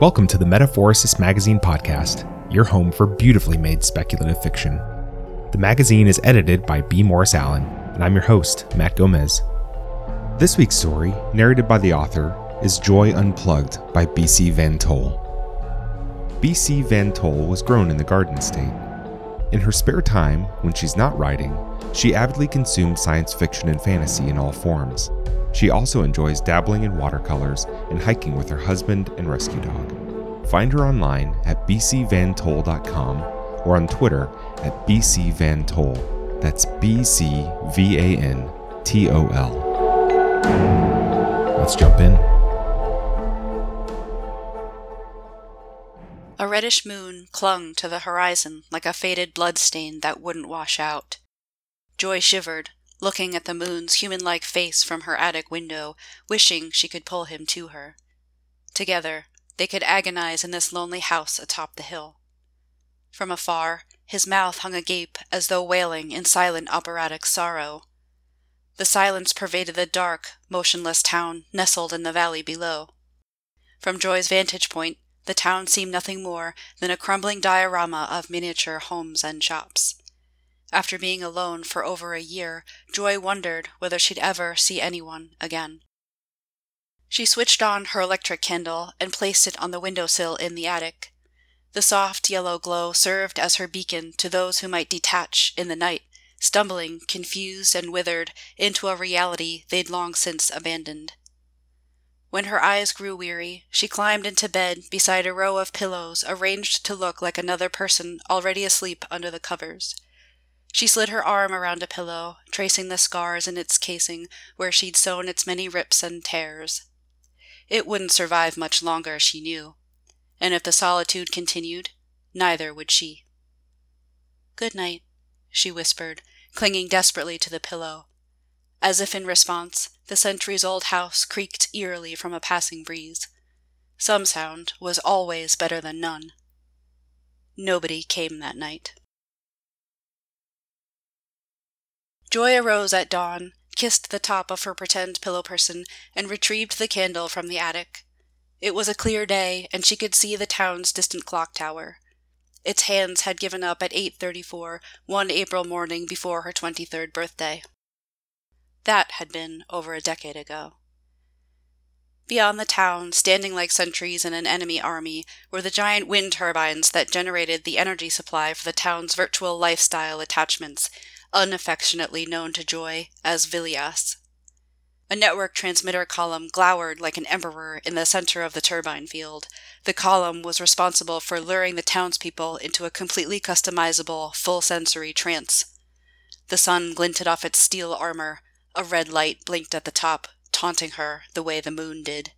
Welcome to the Metaphorosis Magazine podcast, your home for beautifully made speculative fiction. The magazine is edited by B. Morris Allen, and I'm your host, Matt Gomez. This week's story, narrated by the author, is Joy Unplugged by B.C. Van Tol. B.C. Van Tol was grown in the Garden State. In her spare time, when she's not writing, she avidly consumes science fiction and fantasy in all forms. She also enjoys dabbling in watercolors and hiking with her husband and rescue dog. Find her online at bcvantol.com or on Twitter at bcvantol. That's B C V A N T O L. Let's jump in. A reddish moon clung to the horizon like a faded bloodstain that wouldn't wash out. Joy shivered, looking at the moon's human like face from her attic window, wishing she could pull him to her. Together, they could agonize in this lonely house atop the hill. From afar, his mouth hung agape as though wailing in silent operatic sorrow. The silence pervaded the dark, motionless town nestled in the valley below. From Joy's vantage point, the town seemed nothing more than a crumbling diorama of miniature homes and shops. After being alone for over a year, Joy wondered whether she'd ever see anyone again. She switched on her electric candle and placed it on the windowsill in the attic. The soft yellow glow served as her beacon to those who might detach in the night, stumbling, confused and withered, into a reality they'd long since abandoned. When her eyes grew weary, she climbed into bed beside a row of pillows arranged to look like another person already asleep under the covers. She slid her arm around a pillow, tracing the scars in its casing where she'd sewn its many rips and tears. It wouldn't survive much longer, she knew, and if the solitude continued, neither would she. Good night, she whispered, clinging desperately to the pillow. As if in response, the centuries old house creaked eerily from a passing breeze. Some sound was always better than none. Nobody came that night. Joy arose at dawn, kissed the top of her pretend pillow person, and retrieved the candle from the attic. It was a clear day, and she could see the town's distant clock tower. Its hands had given up at 8:34 one April morning before her 23rd birthday. That had been over a decade ago. Beyond the town, standing like sentries in an enemy army, were the giant wind turbines that generated the energy supply for the town's virtual lifestyle attachments, unaffectionately known to Joy as Vilias. A network transmitter column glowered like an emperor in the center of the turbine field. The column was responsible for luring the townspeople into a completely customizable, full sensory trance. The sun glinted off its steel armor. A red light blinked at the top, taunting her the way the moon did.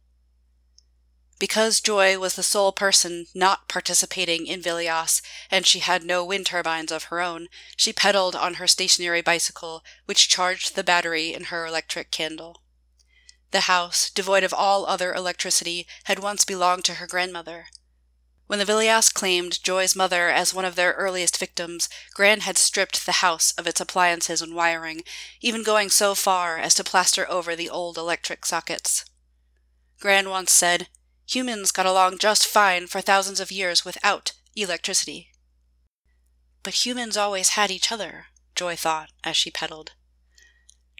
Because Joy was the sole person not participating in Vilias, and she had no wind turbines of her own, she pedaled on her stationary bicycle, which charged the battery in her electric candle. The house, devoid of all other electricity, had once belonged to her grandmother. When the Vilias claimed Joy's mother as one of their earliest victims, Gran had stripped the house of its appliances and wiring, even going so far as to plaster over the old electric sockets. Gran once said, Humans got along just fine for thousands of years without electricity. But humans always had each other, Joy thought as she pedaled.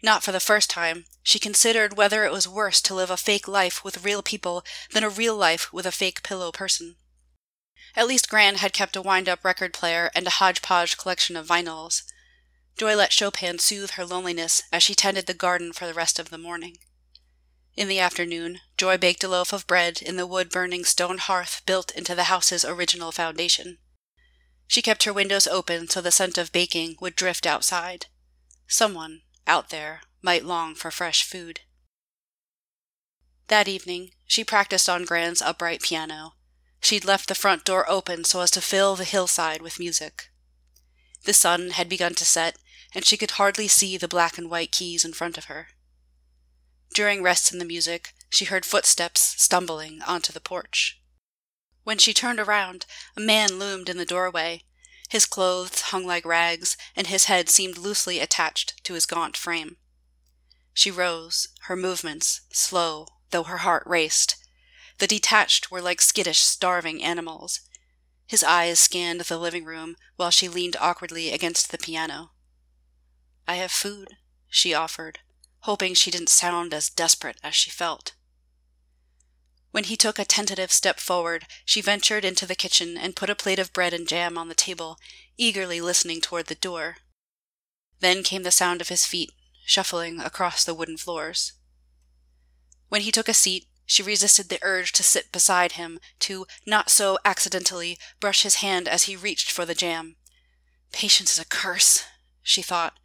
Not for the first time, she considered whether it was worse to live a fake life with real people than a real life with a fake pillow person. At least Gran had kept a wind up record player and a hodgepodge collection of vinyls. Joy let Chopin soothe her loneliness as she tended the garden for the rest of the morning. In the afternoon, Joy baked a loaf of bread in the wood burning stone hearth built into the house's original foundation. She kept her windows open so the scent of baking would drift outside. Someone, out there, might long for fresh food. That evening, she practiced on Gran's upright piano. She'd left the front door open so as to fill the hillside with music. The sun had begun to set, and she could hardly see the black and white keys in front of her. During rests in the music, she heard footsteps stumbling onto the porch. When she turned around, a man loomed in the doorway. His clothes hung like rags, and his head seemed loosely attached to his gaunt frame. She rose, her movements slow, though her heart raced. The detached were like skittish, starving animals. His eyes scanned the living room while she leaned awkwardly against the piano. I have food, she offered, hoping she didn't sound as desperate as she felt. When he took a tentative step forward, she ventured into the kitchen and put a plate of bread and jam on the table, eagerly listening toward the door. Then came the sound of his feet, shuffling across the wooden floors. When he took a seat, she resisted the urge to sit beside him, to, not so accidentally, brush his hand as he reached for the jam. Patience is a curse, she thought,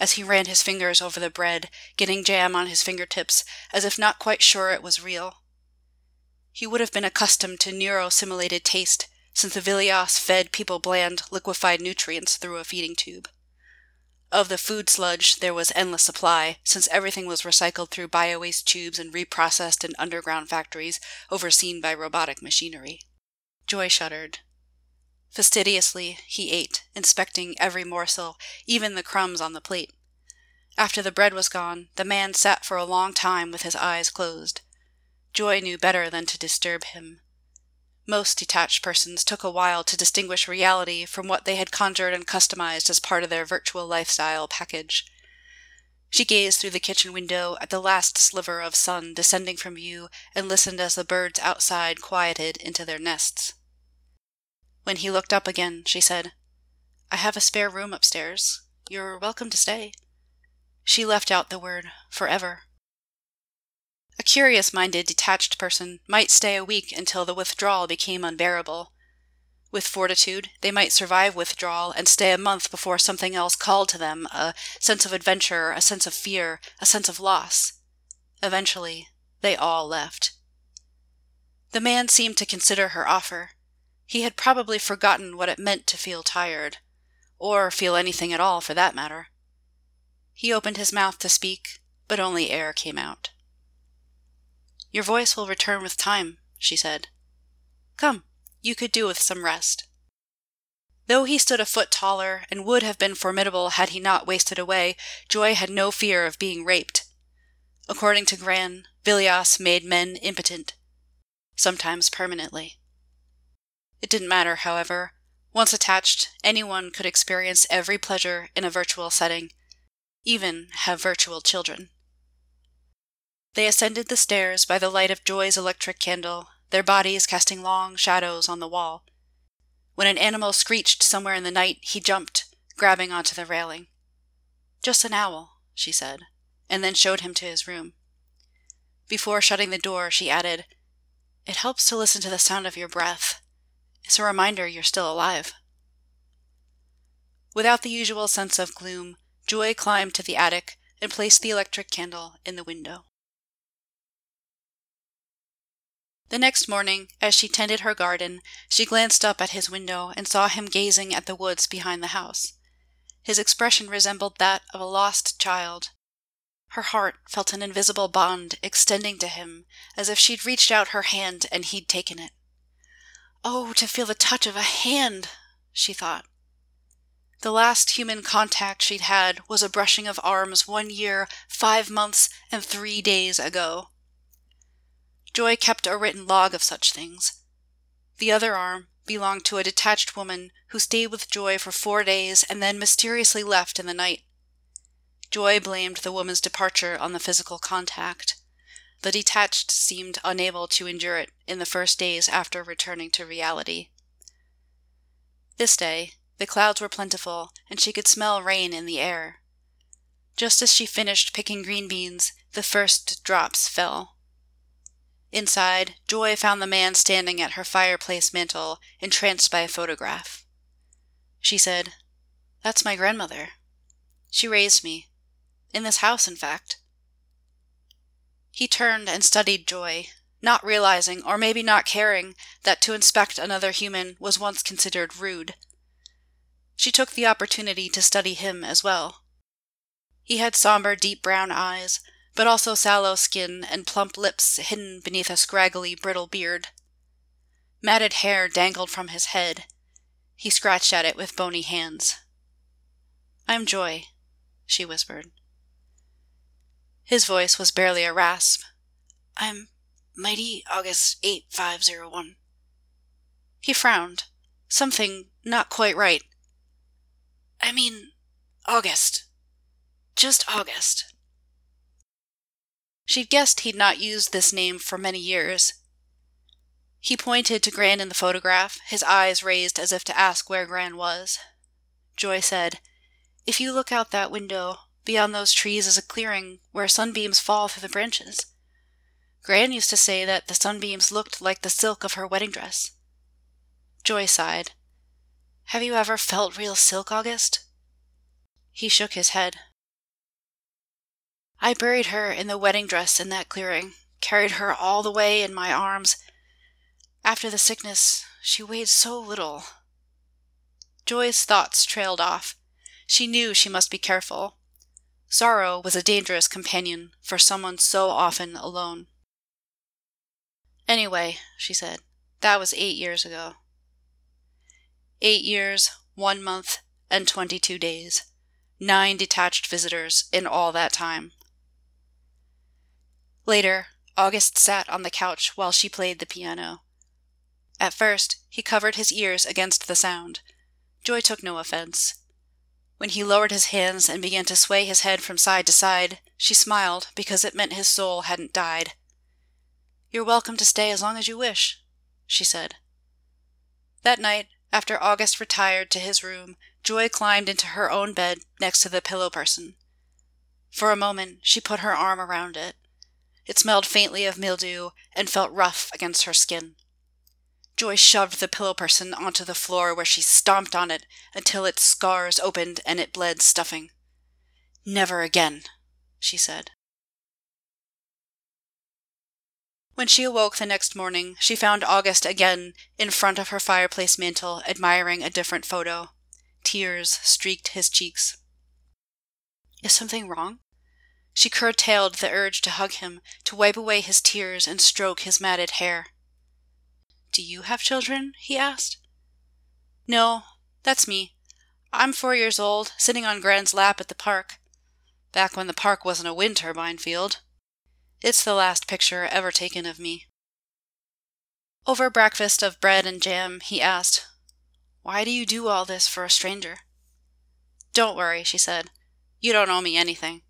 as he ran his fingers over the bread, getting jam on his fingertips, as if not quite sure it was real. He would have been accustomed to neuro-simulated taste, since the Vilios fed people bland, liquefied nutrients through a feeding tube. Of the food sludge, there was endless supply, since everything was recycled through biowaste tubes and reprocessed in underground factories overseen by robotic machinery. Joy shuddered. Fastidiously, he ate, inspecting every morsel, even the crumbs on the plate. After the bread was gone, the man sat for a long time with his eyes closed. Joy knew better than to disturb him. Most detached persons took a while to distinguish reality from what they had conjured and customized as part of their virtual lifestyle package. She gazed through the kitchen window at the last sliver of sun descending from view and listened as the birds outside quieted into their nests. When he looked up again, she said, I have a spare room upstairs. You're welcome to stay. She left out the word forever. A curious minded, detached person might stay a week until the withdrawal became unbearable. With fortitude, they might survive withdrawal and stay a month before something else called to them a sense of adventure, a sense of fear, a sense of loss. Eventually, they all left. The man seemed to consider her offer. He had probably forgotten what it meant to feel tired, or feel anything at all for that matter. He opened his mouth to speak, but only air came out. Your voice will return with time, she said. Come, you could do with some rest. Though he stood a foot taller and would have been formidable had he not wasted away, Joy had no fear of being raped. According to Gran, Vilios made men impotent, sometimes permanently. It didn't matter, however. Once attached, anyone could experience every pleasure in a virtual setting, even have virtual children. They ascended the stairs by the light of Joy's electric candle, their bodies casting long shadows on the wall. When an animal screeched somewhere in the night, he jumped, grabbing onto the railing. Just an owl, she said, and then showed him to his room. Before shutting the door, she added, It helps to listen to the sound of your breath. It's a reminder you're still alive. Without the usual sense of gloom, Joy climbed to the attic and placed the electric candle in the window. The next morning, as she tended her garden, she glanced up at his window and saw him gazing at the woods behind the house. His expression resembled that of a lost child. Her heart felt an invisible bond extending to him, as if she'd reached out her hand and he'd taken it. Oh, to feel the touch of a hand, she thought. The last human contact she'd had was a brushing of arms one year, five months, and three days ago. Joy kept a written log of such things. The other arm belonged to a detached woman who stayed with Joy for four days and then mysteriously left in the night. Joy blamed the woman's departure on the physical contact. The detached seemed unable to endure it in the first days after returning to reality. This day, the clouds were plentiful, and she could smell rain in the air. Just as she finished picking green beans, the first drops fell. Inside, Joy found the man standing at her fireplace mantel, entranced by a photograph. She said, That's my grandmother. She raised me. In this house, in fact. He turned and studied Joy, not realizing, or maybe not caring, that to inspect another human was once considered rude. She took the opportunity to study him as well. He had somber, deep brown eyes, but also sallow skin and plump lips hidden beneath a scraggly, brittle beard. Matted hair dangled from his head. He scratched at it with bony hands. I'm Joy, she whispered. His voice was barely a rasp. I'm Mighty August 8501. He frowned. Something not quite right. I mean, August. Just August. She'd guessed he'd not used this name for many years. He pointed to Gran in the photograph, his eyes raised as if to ask where Gran was. Joy said, If you look out that window, beyond those trees is a clearing where sunbeams fall through the branches. Gran used to say that the sunbeams looked like the silk of her wedding dress. Joy sighed. Have you ever felt real silk, August? He shook his head. I buried her in the wedding dress in that clearing, carried her all the way in my arms. After the sickness, she weighed so little. Joy's thoughts trailed off. She knew she must be careful. Sorrow was a dangerous companion for someone so often alone. Anyway, she said, that was eight years ago. Eight years, one month, and 22 days. Nine detached visitors in all that time. Later, August sat on the couch while she played the piano. At first, he covered his ears against the sound. Joy took no offense. When he lowered his hands and began to sway his head from side to side, she smiled because it meant his soul hadn't died. You're welcome to stay as long as you wish, she said. That night, after August retired to his room, Joy climbed into her own bed next to the pillow person. For a moment, she put her arm around it. It smelled faintly of mildew and felt rough against her skin. Joy shoved the pillow person onto the floor where she stomped on it until its scars opened and it bled stuffing. Never again, she said. When she awoke the next morning, she found August again in front of her fireplace mantel, admiring a different photo. Tears streaked his cheeks. Is something wrong? She curtailed the urge to hug him, to wipe away his tears and stroke his matted hair. Do you have children? he asked. No, that's me. I'm four years old, sitting on Gran's lap at the park. Back when the park wasn't a wind turbine field. It's the last picture ever taken of me. Over breakfast of bread and jam, he asked, Why do you do all this for a stranger? Don't worry, she said. You don't owe me anything.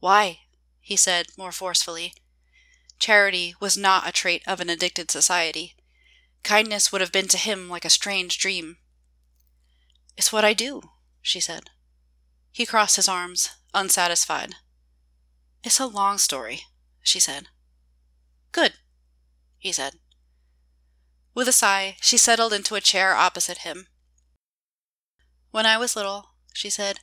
Why? he said more forcefully. Charity was not a trait of an addicted society. Kindness would have been to him like a strange dream. It's what I do, she said. He crossed his arms, unsatisfied. It's a long story, she said. Good, he said. With a sigh, she settled into a chair opposite him. When I was little, she said,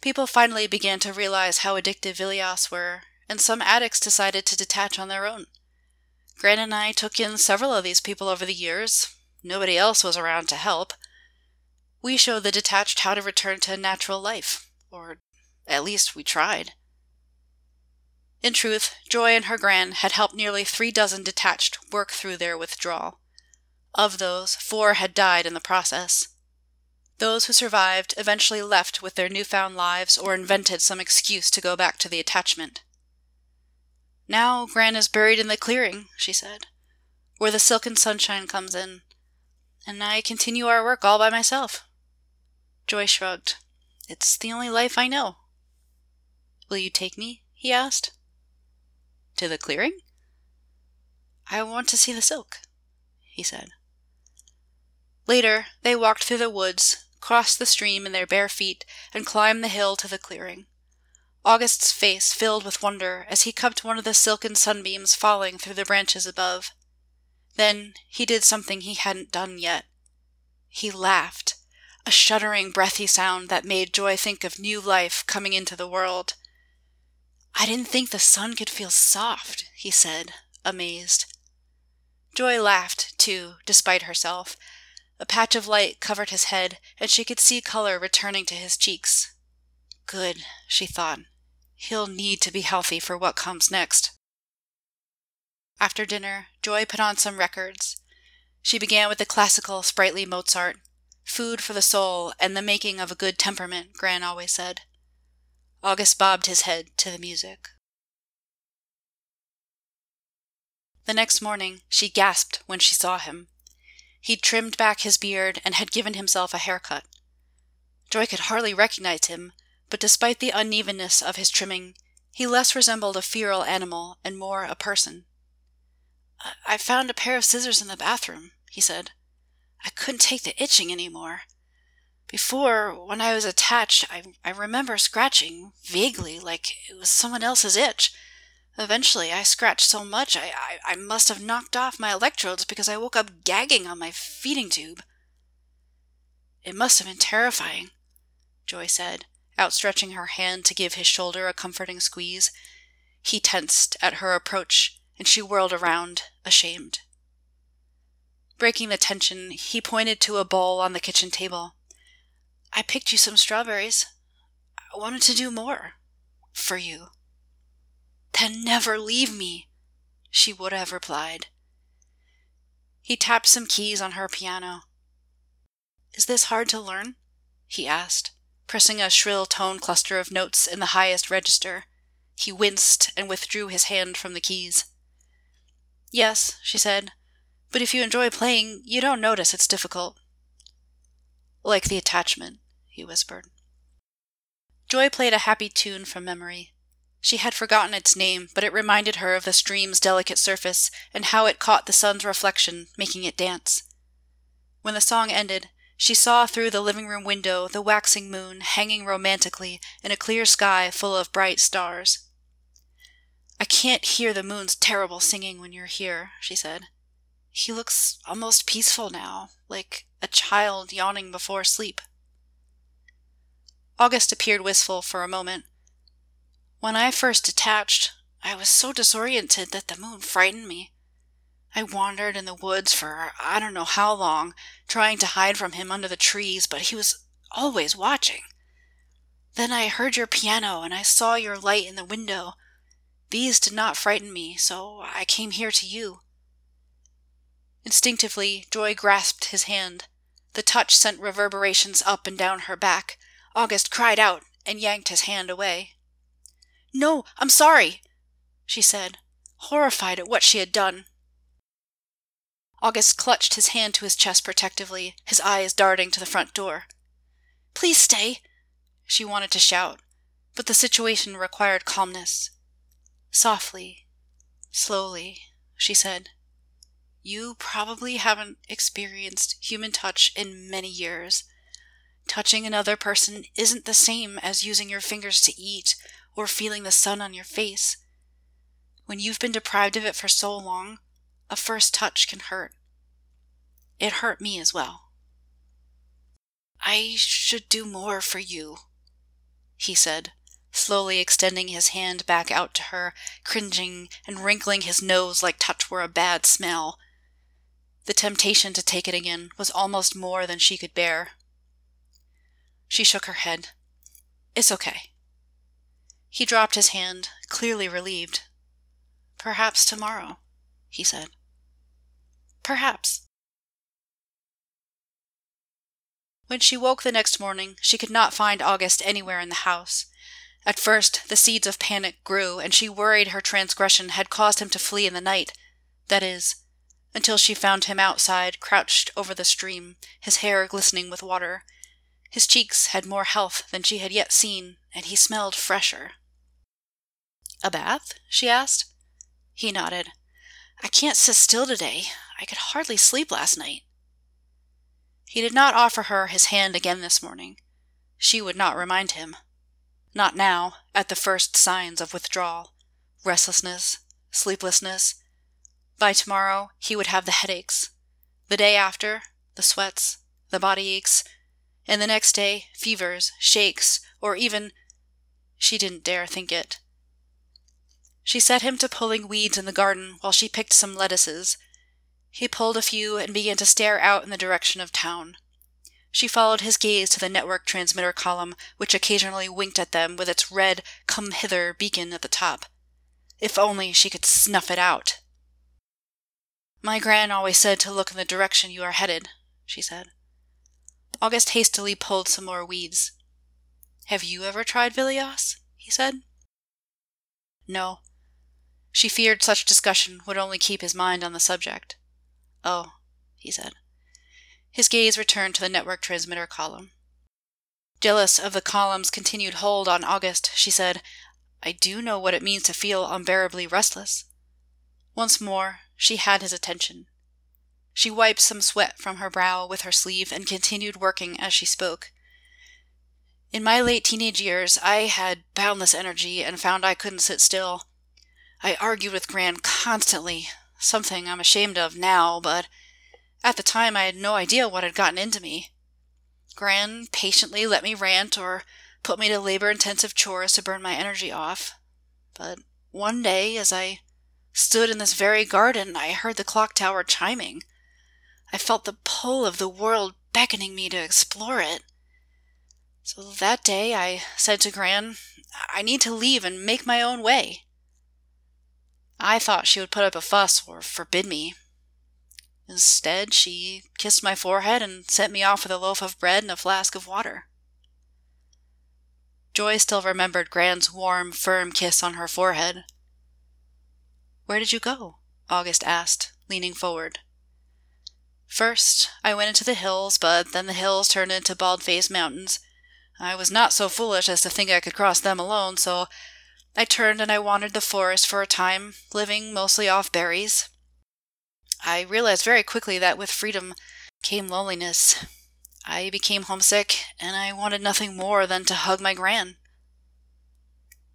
people finally began to realize how addictive Vilios were, and some addicts decided to detach on their own. Gran and I took in several of these people over the years. Nobody else was around to help. We showed the detached how to return to a natural life, or at least we tried. In truth, Joy and her gran had helped nearly three dozen detached work through their withdrawal. Of those, four had died in the process. Those who survived eventually left with their newfound lives or invented some excuse to go back to the attachment. Now Gran is buried in the clearing, she said, where the silken sunshine comes in, and I continue our work all by myself. Joy shrugged. It's the only life I know. Will you take me? he asked. To the clearing? I want to see the silk, he said. Later, they walked through the woods, crossed the stream in their bare feet, and climbed the hill to the clearing. August's face filled with wonder as he cupped one of the silken sunbeams falling through the branches above. Then he did something he hadn't done yet. He laughed, a shuddering, breathy sound that made Joy think of new life coming into the world. I didn't think the sun could feel soft, he said, amazed. Joy laughed, too, despite herself. A patch of light covered his head, and she could see color returning to his cheeks. Good, she thought. He'll need to be healthy for what comes next. After dinner, Joy put on some records. She began with the classical, sprightly Mozart, food for the soul and the making of a good temperament, Gran always said. August bobbed his head to the music. The next morning, she gasped when she saw him. He'd trimmed back his beard and had given himself a haircut. Joy could hardly recognize him, but despite the unevenness of his trimming, he less resembled a feral animal and more a person. I found a pair of scissors in the bathroom, he said. I couldn't take the itching any more. Before, when I was attached, I, I remember scratching, vaguely, like it was someone else's itch. Eventually, I scratched so much I, I, I must have knocked off my electrodes because I woke up gagging on my feeding tube. It must have been terrifying, Joy said, outstretching her hand to give his shoulder a comforting squeeze. He tensed at her approach, and she whirled around, ashamed. Breaking the tension, he pointed to a bowl on the kitchen table. I picked you some strawberries. I wanted to do more. For you. Then never leave me, she would have replied. He tapped some keys on her piano. Is this hard to learn? he asked, pressing a shrill tone cluster of notes in the highest register. He winced and withdrew his hand from the keys. Yes, she said, but if you enjoy playing, you don't notice it's difficult. Like the attachment, he whispered. Joy played a happy tune from memory. She had forgotten its name, but it reminded her of the stream's delicate surface and how it caught the sun's reflection, making it dance. When the song ended, she saw through the living room window the waxing moon hanging romantically in a clear sky full of bright stars. I can't hear the moon's terrible singing when you're here, she said. He looks almost peaceful now, like a child yawning before sleep. August appeared wistful for a moment. When I first detached, I was so disoriented that the moon frightened me. I wandered in the woods for I don't know how long, trying to hide from him under the trees, but he was always watching. Then I heard your piano and I saw your light in the window. These did not frighten me, so I came here to you. Instinctively, Joy grasped his hand. The touch sent reverberations up and down her back. August cried out and yanked his hand away. No, I'm sorry, she said, horrified at what she had done. August clutched his hand to his chest protectively, his eyes darting to the front door. Please stay, she wanted to shout, but the situation required calmness. Softly, slowly, she said, You probably haven't experienced human touch in many years. Touching another person isn't the same as using your fingers to eat or feeling the sun on your face. When you've been deprived of it for so long, a first touch can hurt. It hurt me as well. I should do more for you, he said, slowly extending his hand back out to her, cringing and wrinkling his nose like touch were a bad smell. The temptation to take it again was almost more than she could bear. She shook her head. It's okay. He dropped his hand, clearly relieved. Perhaps tomorrow, he said. Perhaps. When she woke the next morning, she could not find August anywhere in the house. At first, the seeds of panic grew, and she worried her transgression had caused him to flee in the night. That is, until she found him outside, crouched over the stream, his hair glistening with water. His cheeks had more health than she had yet seen, and he smelled fresher. A bath? she asked. He nodded. I can't sit still today. I could hardly sleep last night. He did not offer her his hand again this morning. She would not remind him. Not now, at the first signs of withdrawal, restlessness, sleeplessness. By tomorrow, he would have the headaches. The day after, the sweats, the body aches, and the next day, fevers, shakes, or even. She didn't dare think it she set him to pulling weeds in the garden while she picked some lettuces. He pulled a few and began to stare out in the direction of town. She followed his gaze to the network transmitter column, which occasionally winked at them with its red come hither beacon at the top. If only she could snuff it out. My gran always said to look in the direction you are headed, she said. August hastily pulled some more weeds. Have you ever tried Vilios? he said. No, She feared such discussion would only keep his mind on the subject. Oh, he said. His gaze returned to the network transmitter column. Jealous of the column's continued hold on August, she said, I do know what it means to feel unbearably restless. Once more, she had his attention. She wiped some sweat from her brow with her sleeve and continued working as she spoke. In my late teenage years, I had boundless energy and found I couldn't sit still. I argued with Gran constantly, something I'm ashamed of now, but at the time I had no idea what had gotten into me. Gran patiently let me rant or put me to labor intensive chores to burn my energy off. But one day, as I stood in this very garden, I heard the clock tower chiming. I felt the pull of the world beckoning me to explore it. So that day I said to Gran, I need to leave and make my own way. I thought she would put up a fuss or forbid me. Instead, she kissed my forehead and sent me off with a loaf of bread and a flask of water. Joy still remembered Gran's warm, firm kiss on her forehead. Where did you go? August asked, leaning forward. First, I went into the hills, but then the hills turned into bald faced mountains, I was not so foolish as to think I could cross them alone, so I turned and I wandered the forest for a time, living mostly off berries. I realized very quickly that with freedom came loneliness. I became homesick, and I wanted nothing more than to hug my gran.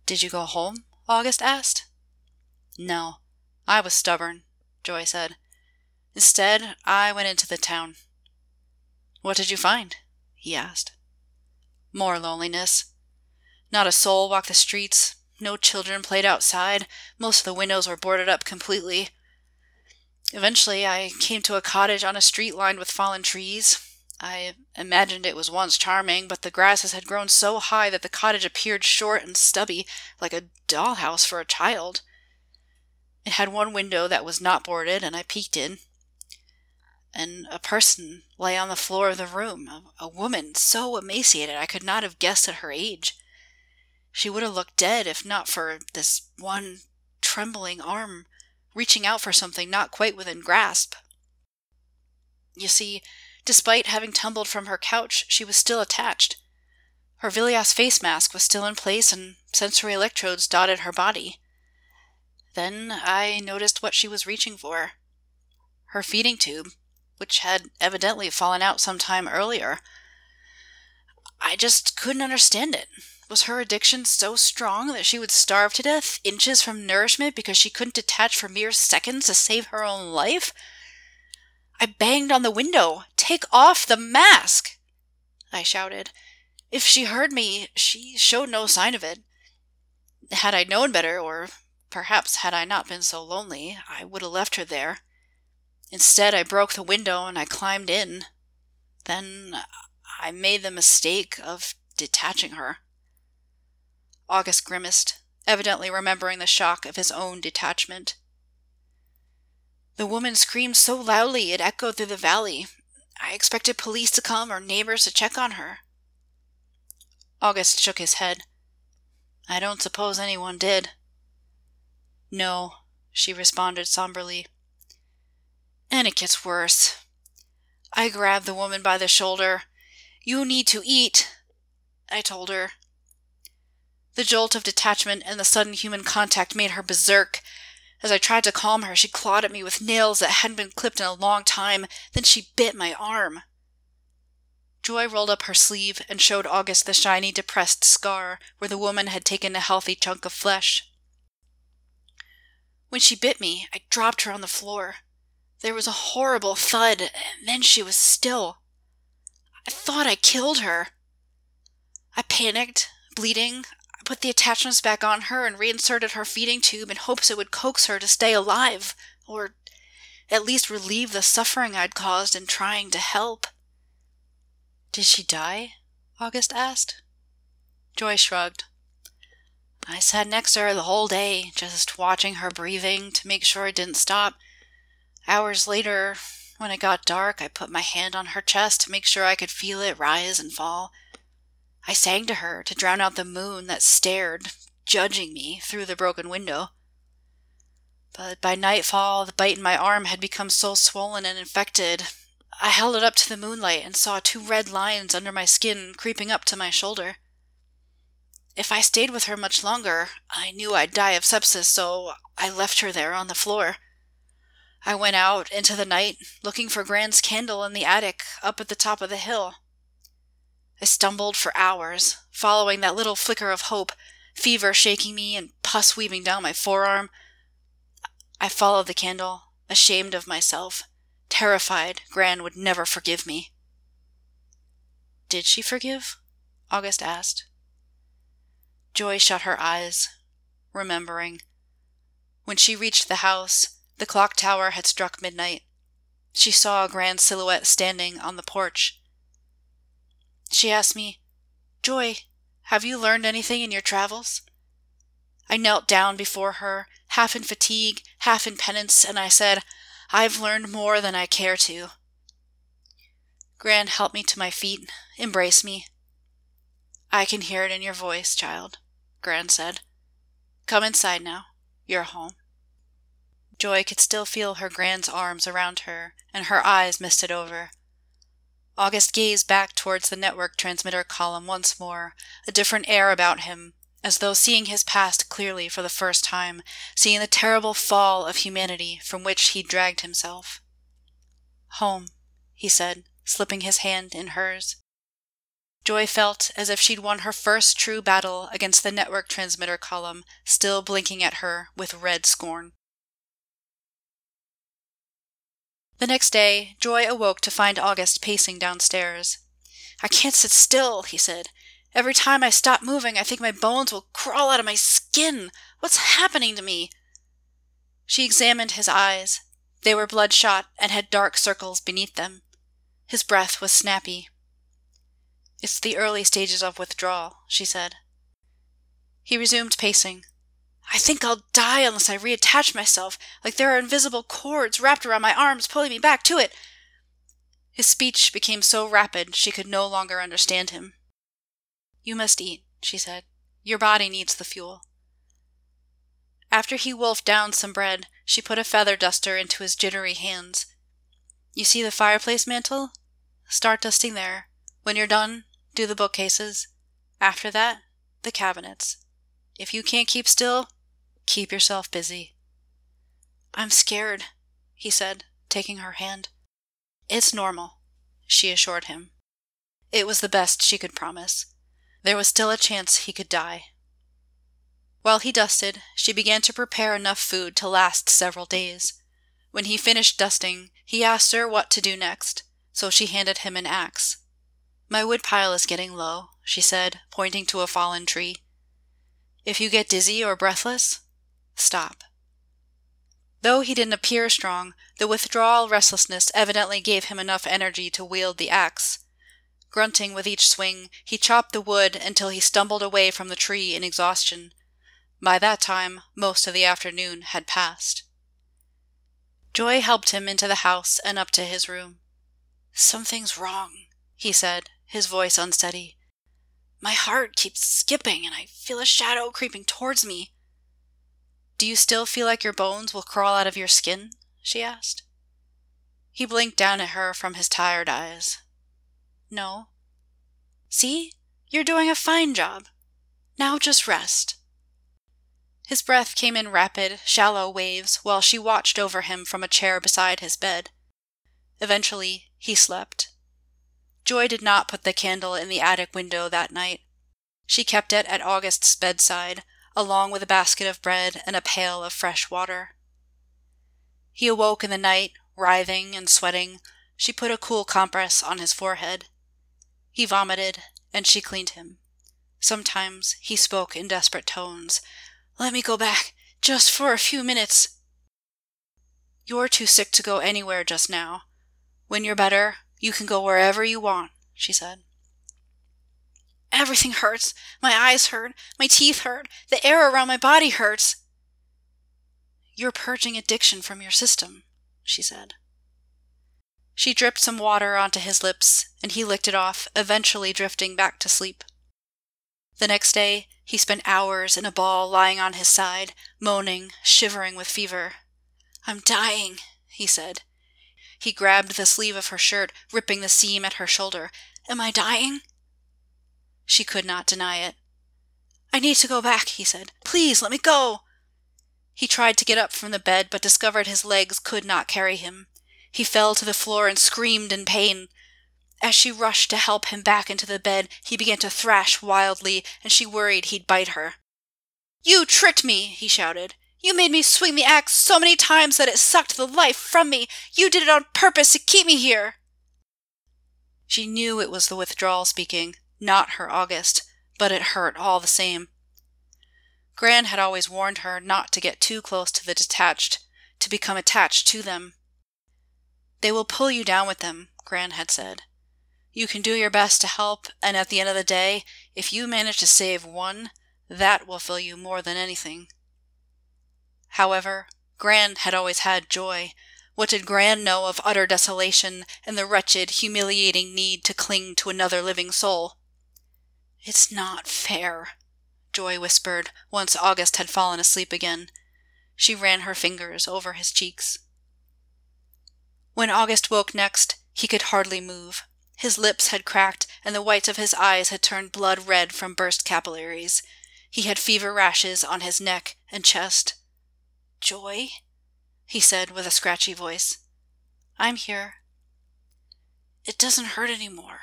Did you go home? August asked. No, I was stubborn, Joy said. Instead, I went into the town. What did you find? he asked. More loneliness. Not a soul walked the streets. No children played outside. Most of the windows were boarded up completely. Eventually, I came to a cottage on a street lined with fallen trees. I imagined it was once charming, but the grasses had grown so high that the cottage appeared short and stubby, like a dollhouse for a child. It had one window that was not boarded, and I peeked in and a person lay on the floor of the room, a, woman so emaciated I could not have guessed at her age. She would have looked dead if not for this one trembling arm reaching out for something not quite within grasp. You see, despite having tumbled from her couch, she was still attached. Her Vilias face mask was still in place and sensory electrodes dotted her body. Then I noticed what she was reaching for. Her feeding tube, which had evidently fallen out some time earlier. I just couldn't understand it. Was her addiction so strong that she would starve to death, inches from nourishment, because she couldn't detach for mere seconds to save her own life? I banged on the window. Take off the mask! I shouted. If she heard me, she showed no sign of it. Had I known better, or perhaps had I not been so lonely, I would have left her there. Instead, I broke the window and I climbed in. Then I made the mistake of detaching her. August grimaced, evidently remembering the shock of his own detachment. The woman screamed so loudly it echoed through the valley. I expected police to come or neighbors to check on her. August shook his head. I don't suppose anyone did. No, she responded somberly. And it gets worse. I grabbed the woman by the shoulder. You need to eat, I told her. The jolt of detachment and the sudden human contact made her berserk. As I tried to calm her, she clawed at me with nails that hadn't been clipped in a long time, then she bit my arm. Joy rolled up her sleeve and showed August the shiny, depressed scar where the woman had taken a healthy chunk of flesh. When she bit me, I dropped her on the floor. There was a horrible thud, and then she was still. I thought I killed her. I panicked, bleeding. Put the attachments back on her and reinserted her feeding tube in hopes it would coax her to stay alive, or at least relieve the suffering I'd caused in trying to help. Did she die? August asked. Joy shrugged. I sat next to her the whole day, just watching her breathing to make sure it didn't stop. Hours later, when it got dark, I put my hand on her chest to make sure I could feel it rise and fall. I sang to her to drown out the moon that stared, judging me, through the broken window. But by nightfall, the bite in my arm had become so swollen and infected. I held it up to the moonlight and saw two red lines under my skin creeping up to my shoulder. If I stayed with her much longer, I knew I'd die of sepsis, so I left her there on the floor. I went out into the night, looking for Gran's candle in the attic up at the top of the hill. I stumbled for hours, following that little flicker of hope, fever shaking me and pus weaving down my forearm. I followed the candle, ashamed of myself, terrified Gran would never forgive me. Did she forgive? August asked. Joy shut her eyes, remembering. When she reached the house, the clock tower had struck midnight. She saw a Gran silhouette standing on the porch. She asked me, Joy, have you learned anything in your travels? I knelt down before her, half in fatigue, half in penance, and I said, I've learned more than I care to. Gran helped me to my feet, embraced me. I can hear it in your voice, child, Gran said. Come inside now. You're home. Joy could still feel her Gran's arms around her, and her eyes misted over. August gazed back towards the network transmitter column once more, a different air about him, as though seeing his past clearly for the first time, seeing the terrible fall of humanity from which he dragged himself. Home, he said, slipping his hand in hers. Joy felt as if she'd won her first true battle against the network transmitter column, still blinking at her with red scorn. The next day, Joy awoke to find August pacing downstairs. I can't sit still, he said. Every time I stop moving, I think my bones will crawl out of my skin. What's happening to me? She examined his eyes. They were bloodshot and had dark circles beneath them. His breath was snappy. It's the early stages of withdrawal, she said. He resumed pacing. I think I'll die unless I reattach myself, like there are invisible cords wrapped around my arms, pulling me back to it. His speech became so rapid she could no longer understand him. You must eat, she said. Your body needs the fuel. After he wolfed down some bread, she put a feather duster into his jittery hands. You see the fireplace mantel? Start dusting there. When you're done, do the bookcases. After that, the cabinets. If you can't keep still, Keep yourself busy. I'm scared, he said, taking her hand. It's normal, she assured him. It was the best she could promise. There was still a chance he could die. While he dusted, she began to prepare enough food to last several days. When he finished dusting, he asked her what to do next, so she handed him an axe. My woodpile is getting low, she said, pointing to a fallen tree. If you get dizzy or breathless, Stop. Though he didn't appear strong, the withdrawal restlessness evidently gave him enough energy to wield the axe. Grunting with each swing, he chopped the wood until he stumbled away from the tree in exhaustion. By that time, most of the afternoon had passed. Joy helped him into the house and up to his room. Something's wrong, he said, his voice unsteady. My heart keeps skipping, and I feel a shadow creeping towards me. Do you still feel like your bones will crawl out of your skin? she asked. He blinked down at her from his tired eyes. No. See? You're doing a fine job. Now just rest. His breath came in rapid, shallow waves while she watched over him from a chair beside his bed. Eventually, he slept. Joy did not put the candle in the attic window that night. She kept it at August's bedside, along with a basket of bread and a pail of fresh water. He awoke in the night, writhing and sweating. She put a cool compress on his forehead. He vomited, and she cleaned him. Sometimes he spoke in desperate tones. Let me go back, just for a few minutes. You're too sick to go anywhere just now. When you're better, you can go wherever you want, she said. Everything hurts. My eyes hurt. My teeth hurt. The air around my body hurts. You're purging addiction from your system, she said. She dripped some water onto his lips, and he licked it off, eventually drifting back to sleep. The next day, he spent hours in a ball lying on his side, moaning, shivering with fever. I'm dying, he said. He grabbed the sleeve of her shirt, ripping the seam at her shoulder. Am I dying? She could not deny it. I need to go back, he said. Please let me go. He tried to get up from the bed, but discovered his legs could not carry him. He fell to the floor and screamed in pain. As she rushed to help him back into the bed, he began to thrash wildly, and she worried he'd bite her. You tricked me, he shouted. You made me swing the axe so many times that it sucked the life from me. You did it on purpose to keep me here. She knew it was the withdrawal speaking, not her August, but it hurt all the same. Gran had always warned her not to get too close to the detached, to become attached to them. They will pull you down with them, Gran had said. You can do your best to help, and at the end of the day, if you manage to save one, that will fill you more than anything. However, Gran had always had joy. What did Gran know of utter desolation and the wretched, humiliating need to cling to another living soul? It's not fair, Joy whispered, once August had fallen asleep again. She ran her fingers over his cheeks. When August woke next, he could hardly move. His lips had cracked, and the whites of his eyes had turned blood red from burst capillaries. He had fever rashes on his neck and chest. Joy? he said with a scratchy voice. I'm here. It doesn't hurt any more.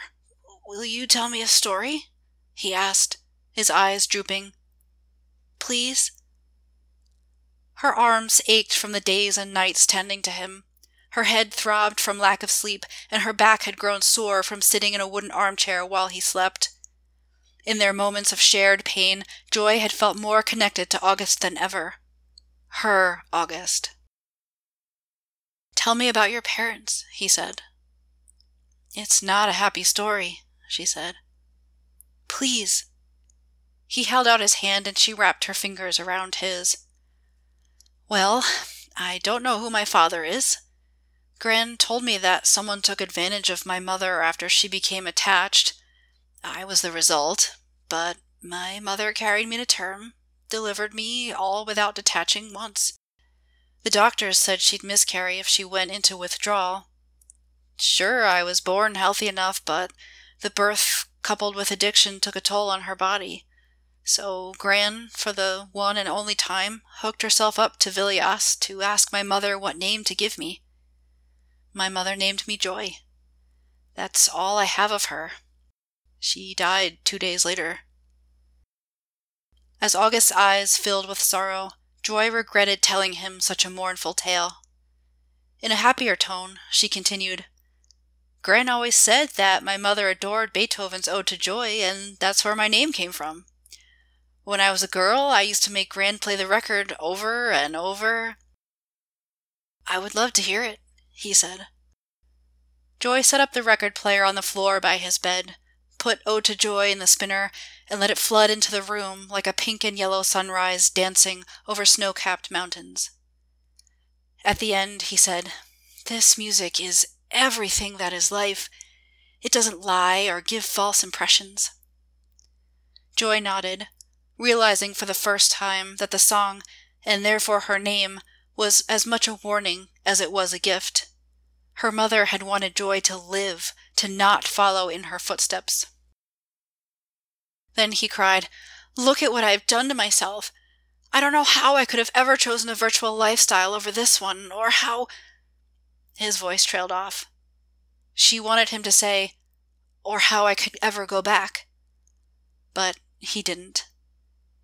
Will you tell me a story? He asked, his eyes drooping. Please? Her arms ached from the days and nights tending to him. Her head throbbed from lack of sleep, and her back had grown sore from sitting in a wooden armchair while he slept. In their moments of shared pain, Joy had felt more connected to August than ever. Her August. Tell me about your parents, he said. It's not a happy story, she said. Please. He held out his hand and she wrapped her fingers around his. Well, I don't know who my father is, Gran told me that someone took advantage of my mother after she became attached. I was the result, but my mother carried me to term, delivered me all without detaching once. The doctors said she'd miscarry if she went into withdrawal. Sure, I was born healthy enough, but the birth coupled with addiction took a toll on her body. So Gran, for the one and only time, hooked herself up to Vilias to ask my mother what name to give me. My mother named me Joy. That's all I have of her. She died two days later. As August's eyes filled with sorrow, Joy regretted telling him such a mournful tale. In a happier tone, she continued, Gran always said that my mother adored Beethoven's Ode to Joy, and that's where my name came from. When I was a girl, I used to make Gran play the record over and over. I would love to hear it he said. Joy set up the record player on the floor by his bed, put Ode to Joy in the spinner, and let it flood into the room like a pink and yellow sunrise dancing over snow capped mountains. At the end, he said, This music is everything that is life. It doesn't lie or give false impressions. Joy nodded, realizing for the first time that the song, and therefore her name, was as much a warning as it was a gift. Her mother had wanted Joy to live, to not follow in her footsteps. Then he cried, Look at what I've done to myself. I don't know how I could have ever chosen a virtual lifestyle over this one, or how. His voice trailed off. She wanted him to say, or how I could ever go back. But he didn't.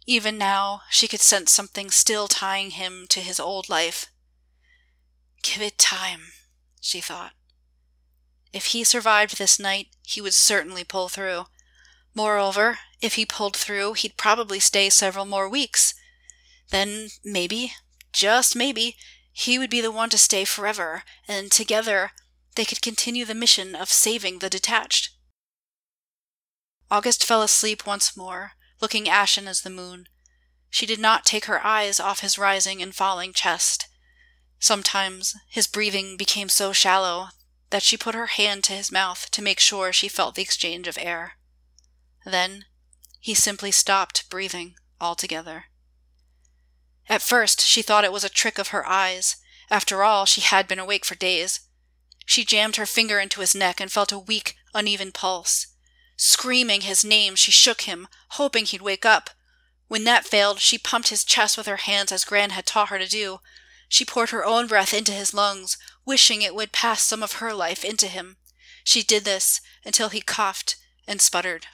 Even now, she could sense something still tying him to his old life. Give it time, she thought. If he survived this night, he would certainly pull through. Moreover, if he pulled through, he'd probably stay several more weeks. Then maybe, just maybe, he would be the one to stay forever, and together they could continue the mission of saving the detached. August fell asleep once more, looking ashen as the moon. She did not take her eyes off his rising and falling chest. Sometimes his breathing became so shallow that she put her hand to his mouth to make sure she felt the exchange of air. Then he simply stopped breathing altogether. At first she thought it was a trick of her eyes, After all, she had been awake for days. She jammed her finger into his neck and felt a weak, uneven pulse. Screaming his name, she shook him, hoping he'd wake up. When that failed, she pumped his chest with her hands as Gran had taught her to do. She poured her own breath into his lungs, wishing it would pass some of her life into him. She did this until he coughed and sputtered.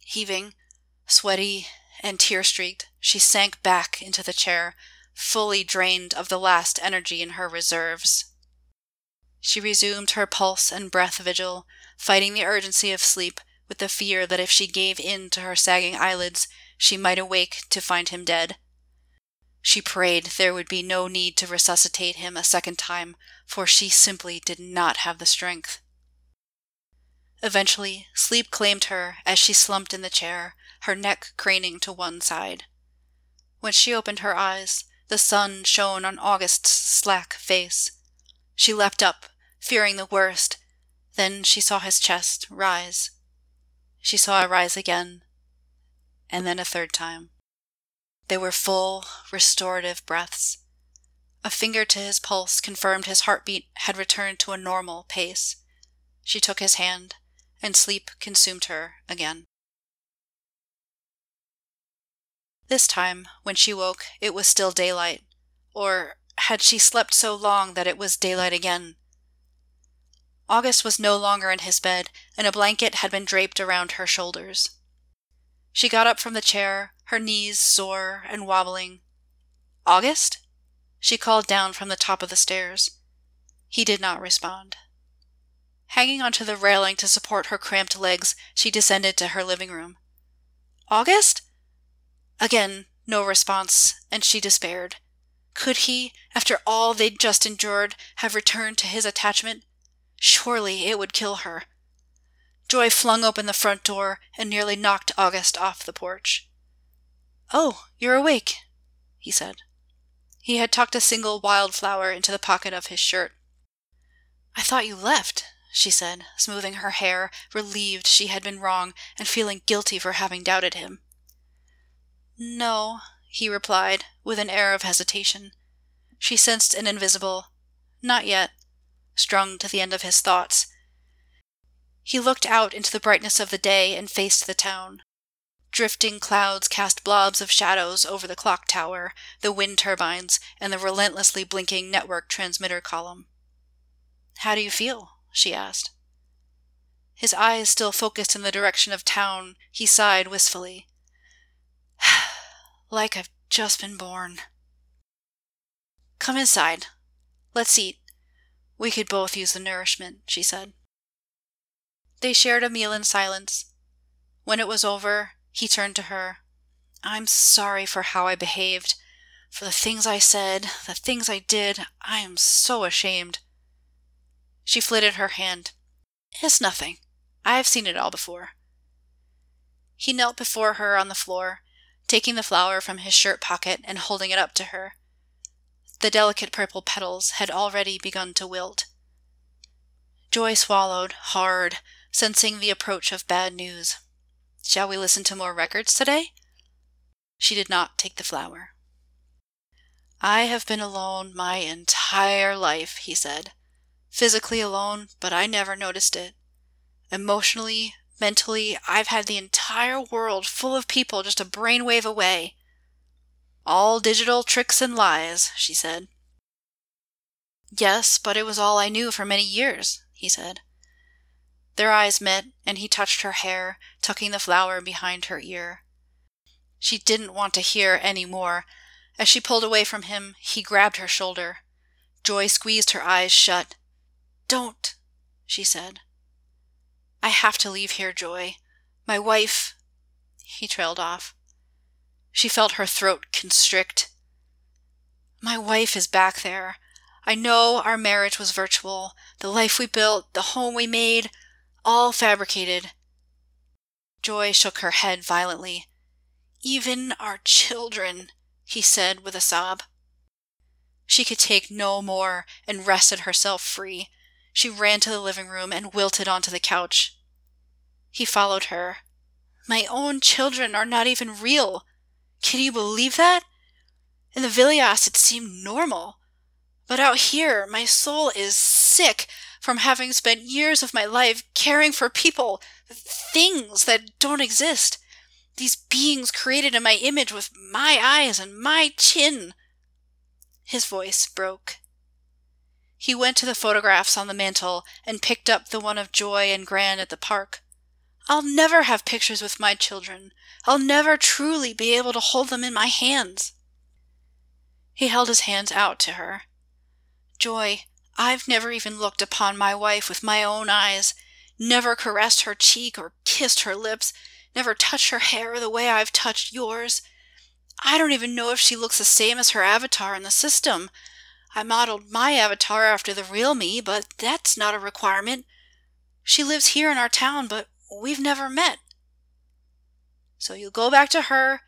Heaving, sweaty, and tear streaked, she sank back into the chair, fully drained of the last energy in her reserves. She resumed her pulse and breath vigil, fighting the urgency of sleep with the fear that if she gave in to her sagging eyelids, she might awake to find him dead. She prayed there would be no need to resuscitate him a second time, for she simply did not have the strength. Eventually, sleep claimed her as she slumped in the chair, her neck craning to one side. When she opened her eyes, the sun shone on August's slack face. She leapt up, fearing the worst. Then she saw his chest rise. She saw it rise again, and then a third time. They were full, restorative breaths. A finger to his pulse confirmed his heartbeat had returned to a normal pace. She took his hand, and sleep consumed her again. This time, when she woke, it was still daylight. Or had she slept so long that it was daylight again? August was no longer in his bed, and a blanket had been draped around her shoulders. She got up from the chair, her knees sore and wobbling. August? She called down from the top of the stairs. He did not respond. Hanging onto the railing to support her cramped legs, she descended to her living room. August? Again, no response, and she despaired. Could he, after all they'd just endured, have returned to his attachment? Surely it would kill her. Joy flung open the front door and nearly knocked August off the porch. Oh, you're awake, he said. He had tucked a single wildflower into the pocket of his shirt. I thought you left, she said, smoothing her hair, relieved she had been wrong and feeling guilty for having doubted him. No, he replied, with an air of hesitation. She sensed an invisible, not yet, strung to the end of his thoughts, he looked out into the brightness of the day and faced the town. Drifting clouds cast blobs of shadows over the clock tower, the wind turbines, and the relentlessly blinking network transmitter column. How do you feel? she asked. His eyes still focused in the direction of town, he sighed wistfully. Like I've just been born. Come inside. Let's eat. We could both use the nourishment, she said. They shared a meal in silence. When it was over, he turned to her. I'm sorry for how I behaved, for the things I said, the things I did. I am so ashamed. She flitted her hand. It's nothing. I've seen it all before. He knelt before her on the floor, taking the flower from his shirt pocket and holding it up to her. The delicate purple petals had already begun to wilt. Joy swallowed, hard, sensing the approach of bad news. Shall we listen to more records today? She did not take the flower. I have been alone my entire life, he said. Physically alone, but I never noticed it. Emotionally, mentally, I've had the entire world full of people just a brainwave away. All digital tricks and lies, she said. Yes, but it was all I knew for many years, he said. Their eyes met, and he touched her hair, tucking the flower behind her ear. She didn't want to hear any more. As she pulled away from him, he grabbed her shoulder. Joy squeezed her eyes shut. Don't, she said. I have to leave here, Joy. My wife. He trailed off. She felt her throat constrict. My wife is back there. I know our marriage was virtual, the life we built, the home we made, all fabricated. Joy shook her head violently. Even our children, he said with a sob. She could take no more and wrested herself free. She ran to the living room and wilted onto the couch. He followed her. My own children are not even real. Can you believe that? In the Vilias, it seemed normal. But out here, my soul is sick from having spent years of my life caring for people, things that don't exist. These beings created in my image with my eyes and my chin. His voice broke. He went to the photographs on the mantel and picked up the one of Joy and Gran at the park. I'll never have pictures with my children. I'll never truly be able to hold them in my hands. He held his hands out to her. Joy, I've never even looked upon my wife with my own eyes, never caressed her cheek or kissed her lips, never touched her hair the way I've touched yours. I don't even know if she looks the same as her avatar in the system. I modeled my avatar after the real me, but that's not a requirement. She lives here in our town, but we've never met. So you'll go back to her,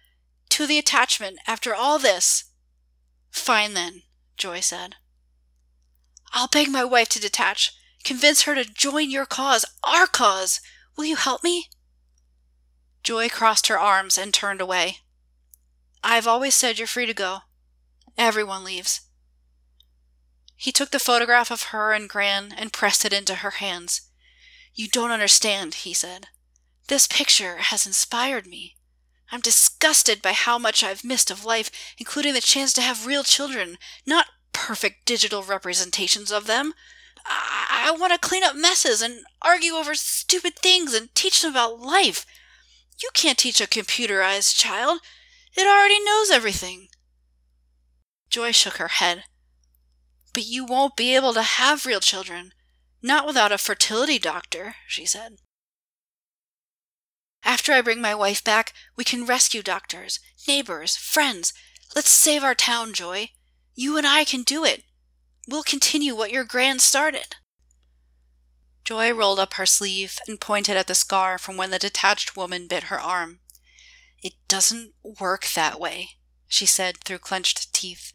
to the attachment, after all this. Fine then, Joy said. I'll beg my wife to detach, convince her to join your cause, our cause. Will you help me? Joy crossed her arms and turned away. I've always said you're free to go. Everyone leaves. He took the photograph of her and Gran and pressed it into her hands. You don't understand, he said. This picture has inspired me. I'm disgusted by how much I've missed of life, including the chance to have real children, not perfect digital representations of them. I, I want to clean up messes and argue over stupid things and teach them about life. You can't teach a computerized child. It already knows everything. Joy shook her head. But you won't be able to have real children. Not without a fertility doctor, she said. After I bring my wife back, we can rescue doctors, neighbors, friends. Let's save our town, Joy. You and I can do it. We'll continue what your Gran started. Joy rolled up her sleeve and pointed at the scar from when the detached woman bit her arm. It doesn't work that way, she said through clenched teeth.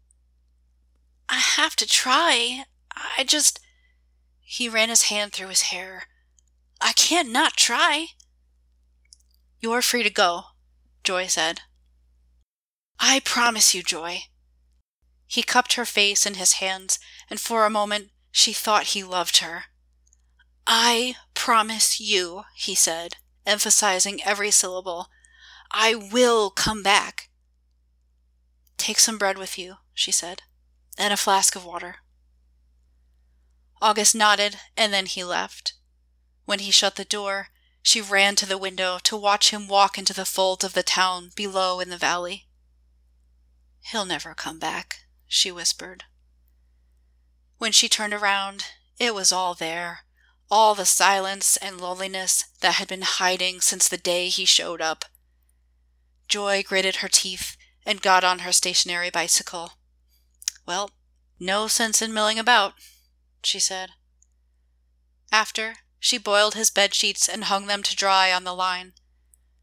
I have to try. I just. He ran his hand through his hair. I can't not try. You're free to go, Joy said. I promise you, Joy. He cupped her face in his hands, and for a moment she thought he loved her. I promise you, he said, emphasizing every syllable. I will come back. Take some bread with you, she said, and a flask of water. August nodded, and then he left. When he shut the door, she ran to the window to watch him walk into the folds of the town below in the valley. He'll never come back she whispered. When she turned around, it was all there, all the silence and loneliness that had been hiding since the day he showed up. Joy gritted her teeth and got on her stationary bicycle. Well, no sense in milling about, she said. After, she boiled his bed sheets and hung them to dry on the line.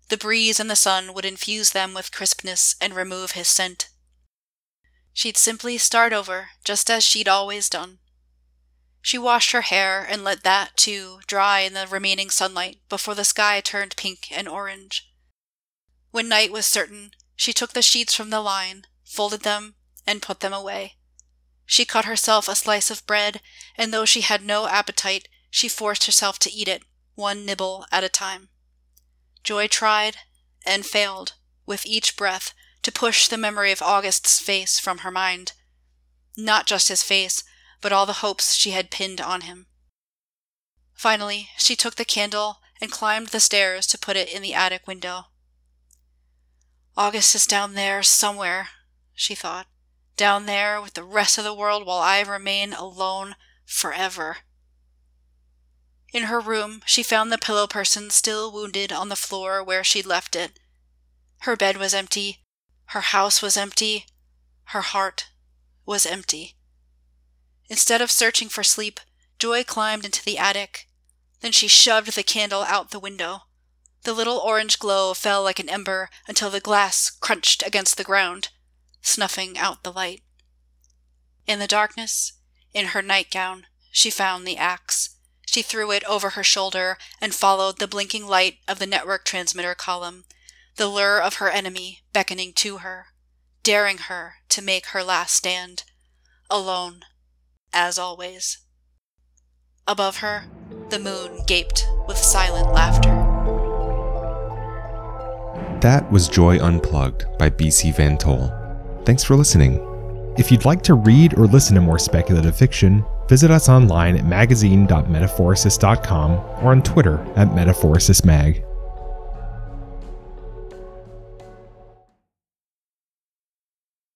The breeze and the sun would infuse them with crispness and remove his scent. She'd simply start over, just as she'd always done. She washed her hair and let that, too, dry in the remaining sunlight before the sky turned pink and orange. When night was certain, she took the sheets from the line, folded them, and put them away. She cut herself a slice of bread, and though she had no appetite, she forced herself to eat it, one nibble at a time. Joy tried and failed, with each breath, to push the memory of August's face from her mind. Not just his face, but all the hopes she had pinned on him. Finally, she took the candle and climbed the stairs to put it in the attic window. August is down there somewhere, she thought. Down there with the rest of the world while I remain alone forever. In her room, she found the pillow person still wounded on the floor where she'd left it. Her bed was empty, her house was empty. Her heart was empty. Instead of searching for sleep, Joy climbed into the attic. Then she shoved the candle out the window. The little orange glow fell like an ember until the glass crunched against the ground, snuffing out the light. In the darkness, in her nightgown, she found the axe. She threw it over her shoulder and followed the blinking light of the network transmitter column the lure of her enemy beckoning to her, daring her to make her last stand, alone as always. Above her, the moon gaped with silent laughter. That was Joy Unplugged by BC Van Tol. Thanks for listening. If you'd like to read or listen to more speculative fiction, visit us online at magazine.metaphorosis.com or on Twitter at metaphorosismag.